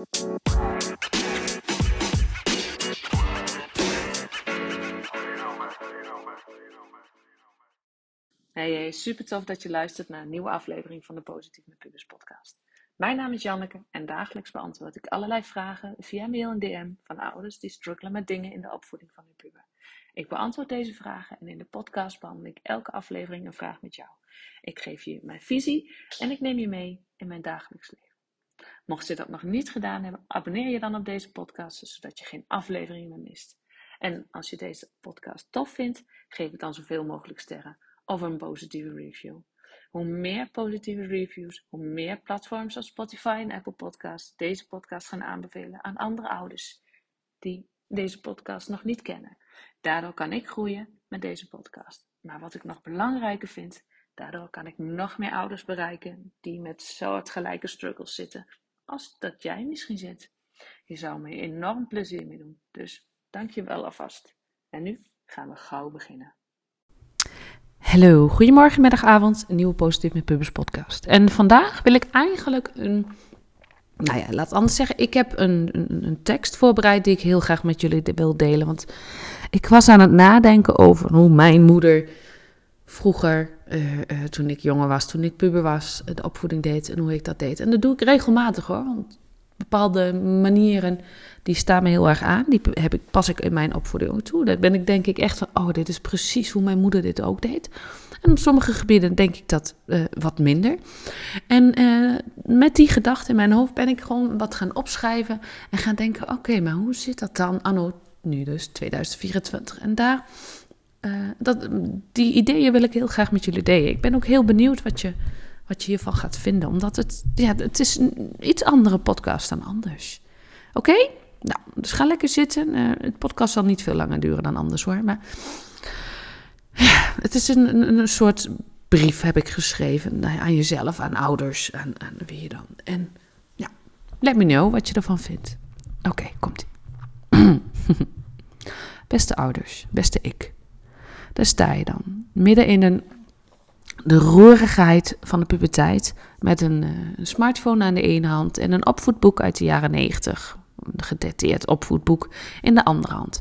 Hey, hey, super tof dat je luistert naar een nieuwe aflevering van de Positief met Pubers podcast. Mijn naam is Janneke en dagelijks beantwoord ik allerlei vragen via mail en DM van ouders die struggelen met dingen in de opvoeding van hun puber. Ik beantwoord deze vragen en in de podcast behandel ik elke aflevering een vraag met jou. Ik geef je mijn visie en ik neem je mee in mijn dagelijks leven. Mocht je dat nog niet gedaan hebben, abonneer je dan op deze podcast, zodat je geen aflevering meer mist. En als je deze podcast tof vindt, geef het dan zoveel mogelijk sterren of een positieve review. Hoe meer positieve reviews, hoe meer platforms als Spotify en Apple Podcasts deze podcast gaan aanbevelen aan andere ouders die deze podcast nog niet kennen. Daardoor kan ik groeien met deze podcast. Maar wat ik nog belangrijker vind, daardoor kan ik nog meer ouders bereiken die met soortgelijke struggles zitten als dat jij misschien zit. Je zou me enorm plezier mee doen. Dus dank je wel alvast. En nu gaan we gauw beginnen. Hallo, goedemorgen, middag, avond. Een nieuwe Positief met Pubers podcast. En vandaag wil ik eigenlijk een... Nou ja, laat anders zeggen. Ik heb een, een, een tekst voorbereid die ik heel graag met jullie wil delen. Want ik was aan het nadenken over hoe mijn moeder vroeger, uh, uh, toen ik jonger was, toen ik puber was, de opvoeding deed en hoe ik dat deed. En dat doe ik regelmatig hoor. Want bepaalde manieren, die staan me heel erg aan. Die heb ik, pas ik in mijn opvoeding toe. Daar ben ik denk ik echt van, oh, dit is precies hoe mijn moeder dit ook deed. En op sommige gebieden denk ik dat wat minder. En met die gedachte in mijn hoofd ben ik gewoon wat gaan opschrijven en gaan denken, oké, maar hoe zit dat dan anno nu dus 2024? En daar, uh, dat, die ideeën wil ik heel graag met jullie delen. Ik ben ook heel benieuwd wat je wat je hiervan gaat vinden. Omdat het, ja, het is een iets andere podcast dan anders. Oké? Nou, dus ga lekker zitten. Uh, het podcast zal niet veel langer duren dan anders hoor. Maar ja, het is een, een, soort brief heb ik geschreven nou aan jezelf, aan ouders, aan, aan wie je dan. En ja, let me know wat je ervan vindt. Oké, komt ie. beste ouders, beste ik. Daar sta je dan, midden in een de roerigheid van de puberteit met een, uh, een, smartphone aan de ene hand en een opvoedboek uit de jaren 90, een gedateerd opvoedboek, in de andere hand.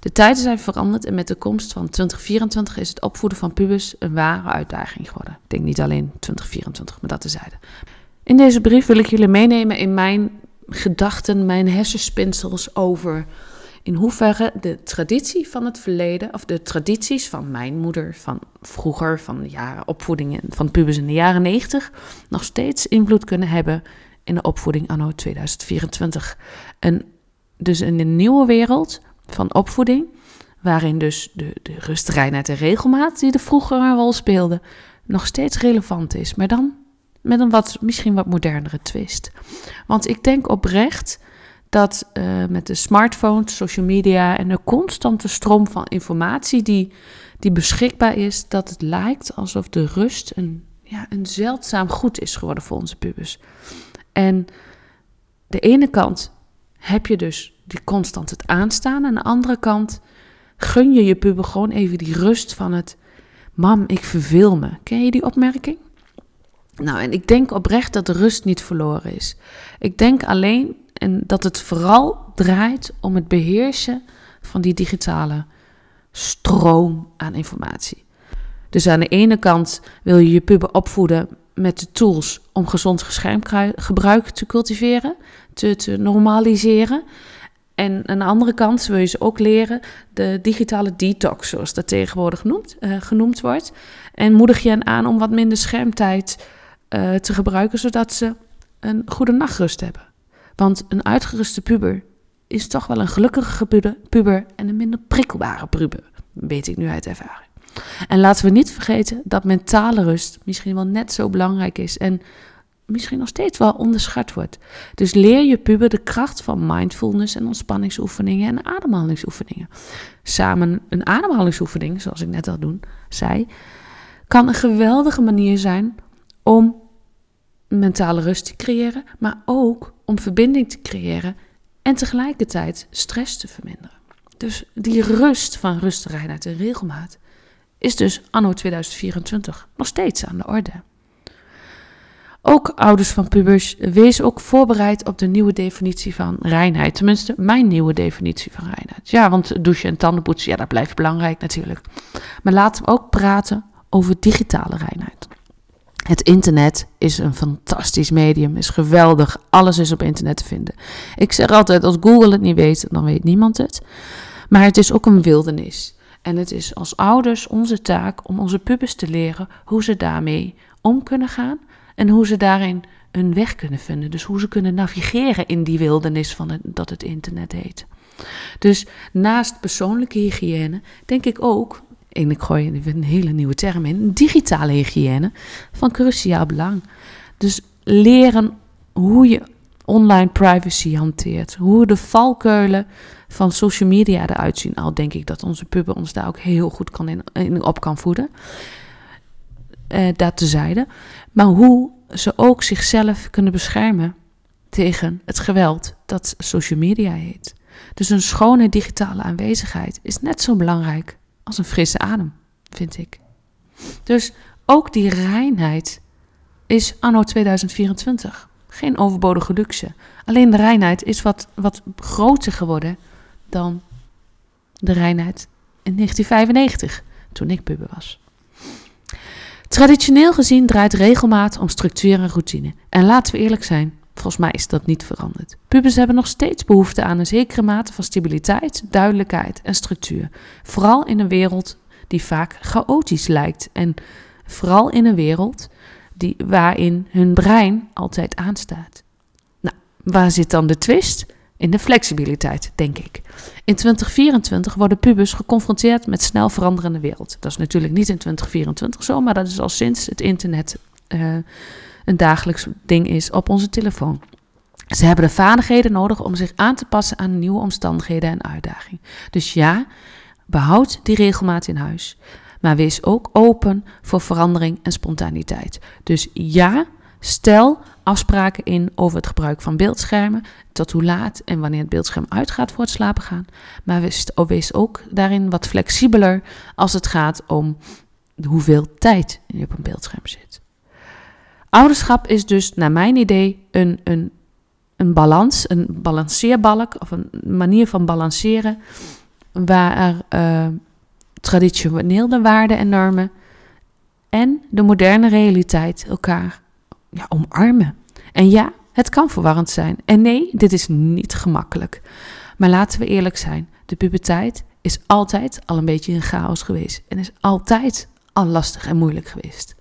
De tijden zijn veranderd en met de komst van 2024 is het opvoeden van pubers een ware uitdaging geworden. Ik denk niet alleen 2024, maar dat tezijde. In deze brief wil ik jullie meenemen in mijn gedachten, mijn hersenspinsels over in hoeverre de traditie van het verleden, of de tradities van mijn moeder, van vroeger, van de jaren opvoedingen van pubers in de jaren 90, nog steeds invloed kunnen hebben in de opvoeding anno 2024. En dus in een nieuwe wereld van opvoeding, waarin dus de, de rust, reinheid en regelmaat, die de vroeger een rol speelden, nog steeds relevant is. Maar dan met een wat, misschien wat modernere twist. Want ik denk oprecht dat uh, met de smartphones, social media en de constante stroom van informatie die, die beschikbaar is, dat het lijkt alsof de rust een, ja, een zeldzaam goed is geworden voor onze pubers. En de ene kant heb je dus die constant het aanstaan, aan de andere kant gun je je puber gewoon even die rust van het, mam, ik verveel me. Ken je die opmerking? Nou, en ik denk oprecht dat de rust niet verloren is. Ik denk alleen en dat het vooral draait om het beheersen van die digitale stroom aan informatie. Dus aan de ene kant wil je je puber opvoeden met de tools om gezond schermgebruik te cultiveren, te, normaliseren. En aan de andere kant wil je ze ook leren de digitale detox, zoals dat tegenwoordig uh, genoemd wordt. En moedig je hen aan om wat minder schermtijd uh, te gebruiken, zodat ze een goede nachtrust hebben. Want een uitgeruste puber is toch wel een gelukkige puber en een minder prikkelbare puber, weet ik nu uit ervaring. En laten we niet vergeten dat mentale rust misschien wel net zo belangrijk is en misschien nog steeds wel onderschat wordt. Dus leer je puber de kracht van mindfulness en ontspanningsoefeningen en ademhalingsoefeningen. Samen een ademhalingsoefening, zoals ik net al doen, zei, kan een geweldige manier zijn om mentale rust te creëren, maar ook om verbinding te creëren en tegelijkertijd stress te verminderen. Dus die rust van rust, reinheid en regelmaat is dus anno 2024 nog steeds aan de orde. Ook ouders van pubers, wees ook voorbereid op de nieuwe definitie van reinheid. Tenminste, mijn nieuwe definitie van reinheid. Ja, want douchen en tandenpoetsen, ja, dat blijft belangrijk natuurlijk. Maar laten we ook praten over digitale reinheid. Het internet is een fantastisch medium, is geweldig. Alles is op internet te vinden. Ik zeg altijd, als Google het niet weet, dan weet niemand het. Maar het is ook een wildernis. En het is als ouders onze taak om onze pubers te leren hoe ze daarmee om kunnen gaan en hoe ze daarin hun weg kunnen vinden. Dus hoe ze kunnen navigeren in die wildernis van dat het internet heet. Dus naast persoonlijke hygiëne denk ik ook, en ik gooi een hele nieuwe term in, digitale hygiëne van cruciaal belang. Dus leren hoe je online privacy hanteert, hoe de valkuilen van social media eruit zien. Al denk ik dat onze puber ons daar ook heel goed kan in, op kan voeden. Uh, dat tezijde. Maar hoe ze ook zichzelf kunnen beschermen tegen het geweld dat social media heet. Dus een schone digitale aanwezigheid is net zo belangrijk als een frisse adem, vind ik. Dus ook die reinheid is anno 2024 geen overbodige luxe. Alleen de reinheid is wat, wat groter geworden dan de reinheid in 1995, toen ik puber was. Traditioneel gezien draait regelmaat om structuur en routine. En laten we eerlijk zijn, volgens mij is dat niet veranderd. Pubers hebben nog steeds behoefte aan een zekere mate van stabiliteit, duidelijkheid en structuur. Vooral in een wereld die vaak chaotisch lijkt. En vooral in een wereld die, waarin hun brein altijd aanstaat. Nou, waar zit dan de twist? In de flexibiliteit, denk ik. In 2024 worden pubers geconfronteerd met snel veranderende wereld. Dat is natuurlijk niet in 2024 zo, maar dat is al sinds het internet uh, een dagelijks ding is op onze telefoon. Ze hebben de vaardigheden nodig om zich aan te passen aan nieuwe omstandigheden en uitdagingen. Dus ja, behoud die regelmaat in huis. Maar wees ook open voor verandering en spontaniteit. Dus ja, stel afspraken in over het gebruik van beeldschermen, tot hoe laat en wanneer het beeldscherm uitgaat voor het slapen gaan. Maar wees, ook daarin wat flexibeler als het gaat om hoeveel tijd je op een beeldscherm zit. Ouderschap is dus, naar mijn idee, een, een, een balans, een balanceerbalk of een manier van balanceren waar uh, traditioneel de waarden en normen en de moderne realiteit elkaar ja, omarmen. En ja, het kan verwarrend zijn. En nee, dit is niet gemakkelijk. Maar laten we eerlijk zijn: de puberteit is altijd al een beetje een chaos geweest. En is altijd al lastig en moeilijk geweest.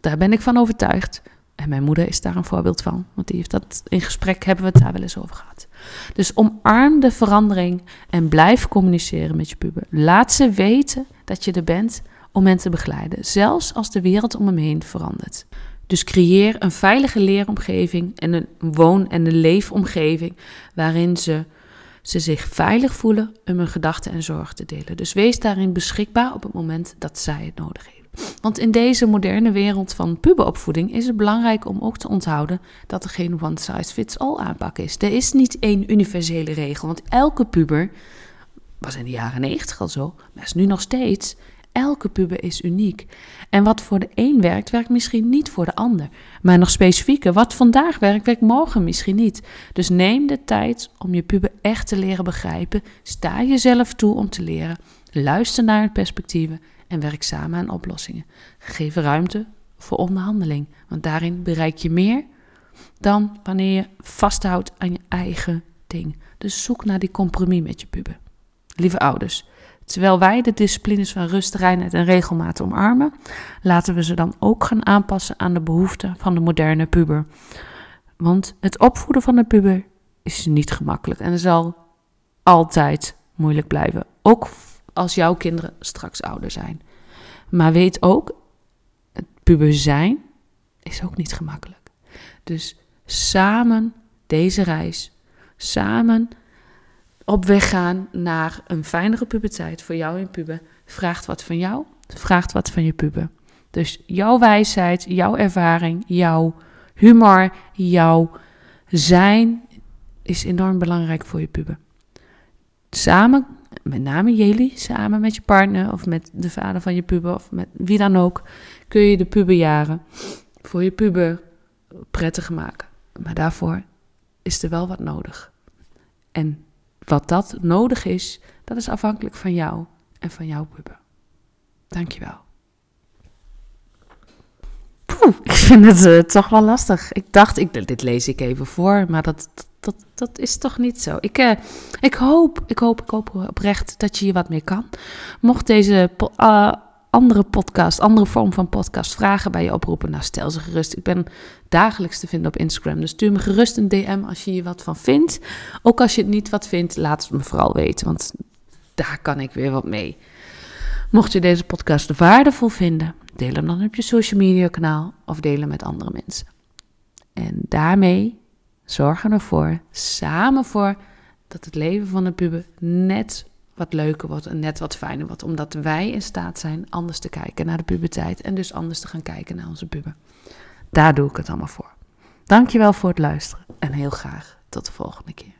Daar ben ik van overtuigd. En mijn moeder is daar een voorbeeld van. Want die heeft dat in gesprek hebben we het daar wel eens over gehad. Dus omarm de verandering en blijf communiceren met je puber. Laat ze weten dat je er bent om hen te begeleiden. Zelfs als de wereld om hem heen verandert. Dus creëer een veilige leeromgeving en een woon- en een leefomgeving waarin ze, ze zich veilig voelen om hun gedachten en zorgen te delen. Dus wees daarin beschikbaar op het moment dat zij het nodig hebben. Want in deze moderne wereld van puberopvoeding is het belangrijk om ook te onthouden dat er geen one size fits all aanpak is. Er is niet één universele regel, want elke puber was in de jaren 90 al zo, maar is nu nog steeds Elke puber is uniek. En wat voor de een werkt, werkt misschien niet voor de ander. Maar nog specifieker, wat vandaag werkt, werkt morgen misschien niet. Dus neem de tijd om je puber echt te leren begrijpen. Sta jezelf toe om te leren. Luister naar hun perspectieven en werk samen aan oplossingen. Geef ruimte voor onderhandeling, want daarin bereik je meer dan wanneer je vasthoudt aan je eigen ding. Dus zoek naar die compromis met je puber. Lieve ouders, Terwijl wij de disciplines van rust, reinheid en regelmaat omarmen, laten we ze dan ook gaan aanpassen aan de behoeften van de moderne puber. Want het opvoeden van de puber is niet gemakkelijk en zal altijd moeilijk blijven. Ook als jouw kinderen straks ouder zijn. Maar weet ook, het puber zijn is ook niet gemakkelijk. Dus samen deze reis, samen op weg gaan naar een fijnere puberteit voor jou en puber, vraagt wat van jou, vraagt wat van je puber. Dus jouw wijsheid, jouw ervaring, jouw humor, jouw zijn is enorm belangrijk voor je puber. Samen, met name jullie, samen met je partner of met de vader van je puber of met wie dan ook, kun je de puberjaren voor je puber prettig maken. Maar daarvoor is er wel wat nodig. En wat dat nodig is, dat is afhankelijk van jou en van jouw puber. Dankjewel. Poeh, ik vind het uh, toch wel lastig. Ik dacht, ik, dit lees ik even voor, maar dat, dat, dat is toch niet zo. Ik, uh, ik, hoop, ik hoop, ik hoop oprecht dat je hier wat mee kan. Mocht deze uh, andere podcast, andere vorm van podcast vragen bij je oproepen, nou stel ze gerust. Ik ben dagelijks te vinden op Instagram, dus stuur me gerust een DM als je hier wat van vindt. Ook als je het niet wat vindt, laat het me vooral weten, want daar kan ik weer wat mee. Mocht je deze podcast waardevol vinden, deel hem dan op je social media kanaal of deel hem met andere mensen. En daarmee zorgen ervoor, samen voor, dat het leven van de puber net wat leuker wordt en net wat fijner wordt. Omdat wij in staat zijn anders te kijken naar de puberteit en dus anders te gaan kijken naar onze puber. Daar doe ik het allemaal voor. Dankjewel voor het luisteren en heel graag tot de volgende keer.